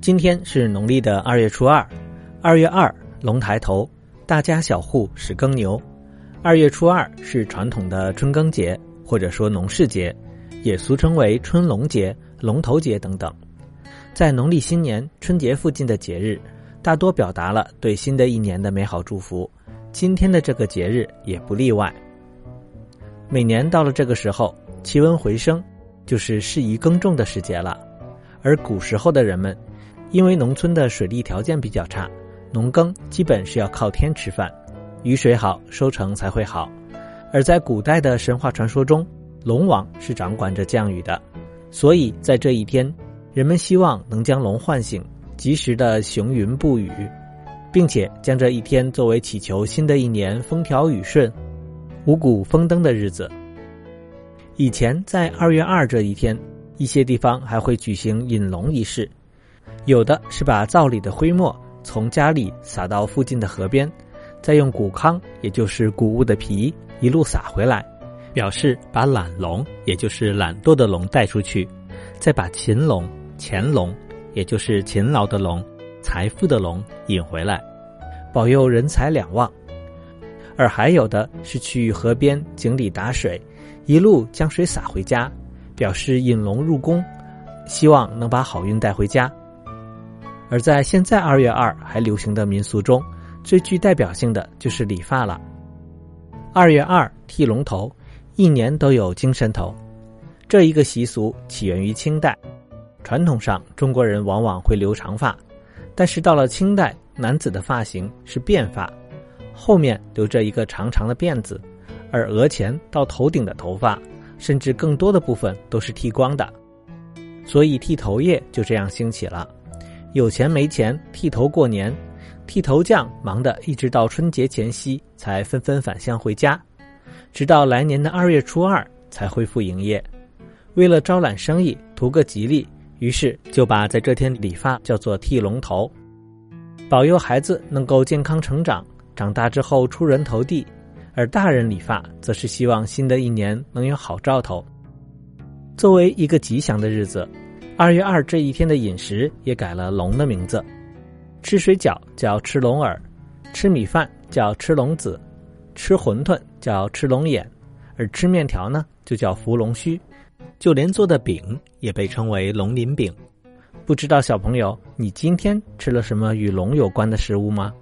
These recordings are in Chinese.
今天是农历的二月初二，二月二龙抬头，大家小户始耕牛。二月初二是传统的春耕节，或者说农事节，也俗称为春龙节、龙头节等等。在农历新年春节附近的节日，大多表达了对新的一年的美好祝福。今天的这个节日也不例外。每年到了这个时候，气温回升，就是适宜耕种的时节了。而古时候的人们，因为农村的水利条件比较差，农耕基本是要靠天吃饭，雨水好，收成才会好。而在古代的神话传说中，龙王是掌管着降雨的，所以在这一天，人们希望能将龙唤醒，及时的行云布雨，并且将这一天作为祈求新的一年风调雨顺、五谷丰登的日子。以前在二月二这一天。一些地方还会举行引龙仪式，有的是把灶里的灰末从家里撒到附近的河边，再用谷糠，也就是谷物的皮，一路撒回来，表示把懒龙，也就是懒惰的龙带出去，再把勤龙、钱龙，也就是勤劳的龙、财富的龙引回来，保佑人财两旺。而还有的是去河边井里打水，一路将水洒回家。表示引龙入宫，希望能把好运带回家。而在现在二月二还流行的民俗中，最具代表性的就是理发了。二月二剃龙头，一年都有精神头。这一个习俗起源于清代，传统上中国人往往会留长发，但是到了清代，男子的发型是辫发，后面留着一个长长的辫子，而额前到头顶的头发。甚至更多的部分都是剃光的，所以剃头业就这样兴起了。有钱没钱剃头过年，剃头匠忙得一直到春节前夕才纷纷返乡回家，直到来年的二月初二才恢复营业。为了招揽生意，图个吉利，于是就把在这天理发叫做剃龙头，保佑孩子能够健康成长，长大之后出人头地。而大人理发，则是希望新的一年能有好兆头。作为一个吉祥的日子，二月二这一天的饮食也改了龙的名字：吃水饺叫吃龙耳，吃米饭叫吃龙子，吃馄饨叫吃龙眼，而吃面条呢就叫伏龙须，就连做的饼也被称为龙鳞饼。不知道小朋友，你今天吃了什么与龙有关的食物吗？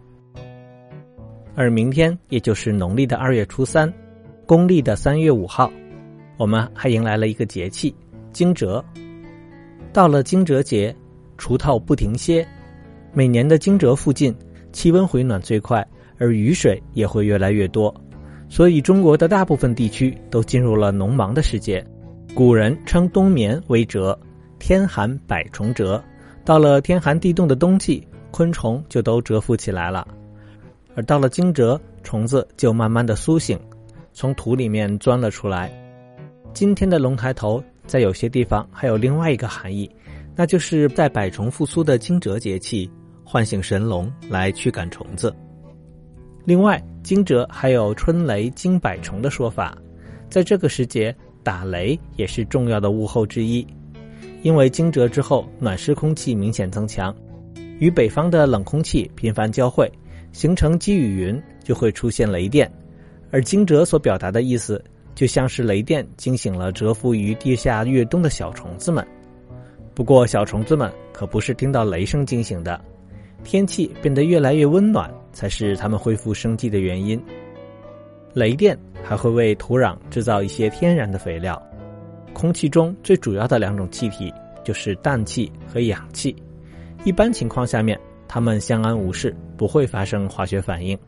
而明天，也就是农历的二月初三，公历的三月五号，我们还迎来了一个节气惊蛰。到了惊蛰节，锄头不停歇。每年的惊蛰附近，气温回暖最快，而雨水也会越来越多，所以中国的大部分地区都进入了农忙的时节。古人称冬眠为蛰，天寒百虫蛰。到了天寒地冻的冬季，昆虫就都蛰伏起来了。而到了惊蛰，虫子就慢慢的苏醒，从土里面钻了出来。今天的龙抬头，在有些地方还有另外一个含义，那就是在百虫复苏的惊蛰节气，唤醒神龙来驱赶虫子。另外，惊蛰还有春雷惊百虫的说法，在这个时节打雷也是重要的物候之一，因为惊蛰之后暖湿空气明显增强，与北方的冷空气频繁交汇。形成积雨云，就会出现雷电，而惊蛰所表达的意思，就像是雷电惊醒了蛰伏于地下越冬的小虫子们。不过，小虫子们可不是听到雷声惊醒的，天气变得越来越温暖，才是它们恢复生机的原因。雷电还会为土壤制造一些天然的肥料。空气中最主要的两种气体就是氮气和氧气，一般情况下面。它们相安无事，不会发生化学反应。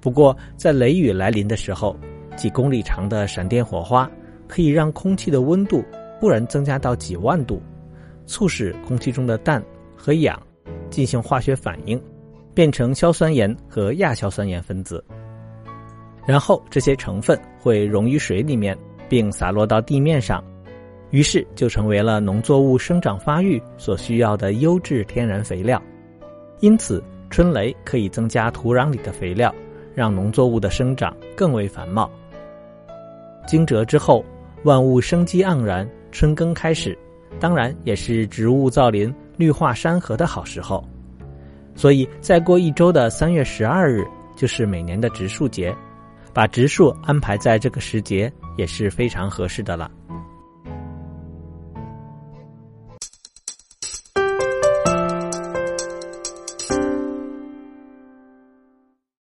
不过，在雷雨来临的时候，几公里长的闪电火花可以让空气的温度忽然增加到几万度，促使空气中的氮和氧进行化学反应，变成硝酸盐和亚硝酸盐分子。然后，这些成分会溶于水里面，并洒落到地面上，于是就成为了农作物生长发育所需要的优质天然肥料。因此，春雷可以增加土壤里的肥料，让农作物的生长更为繁茂。惊蛰之后，万物生机盎然，春耕开始，当然也是植物造林、绿化山河的好时候。所以再过一周的三月十二日就是每年的植树节，把植树安排在这个时节也是非常合适的了。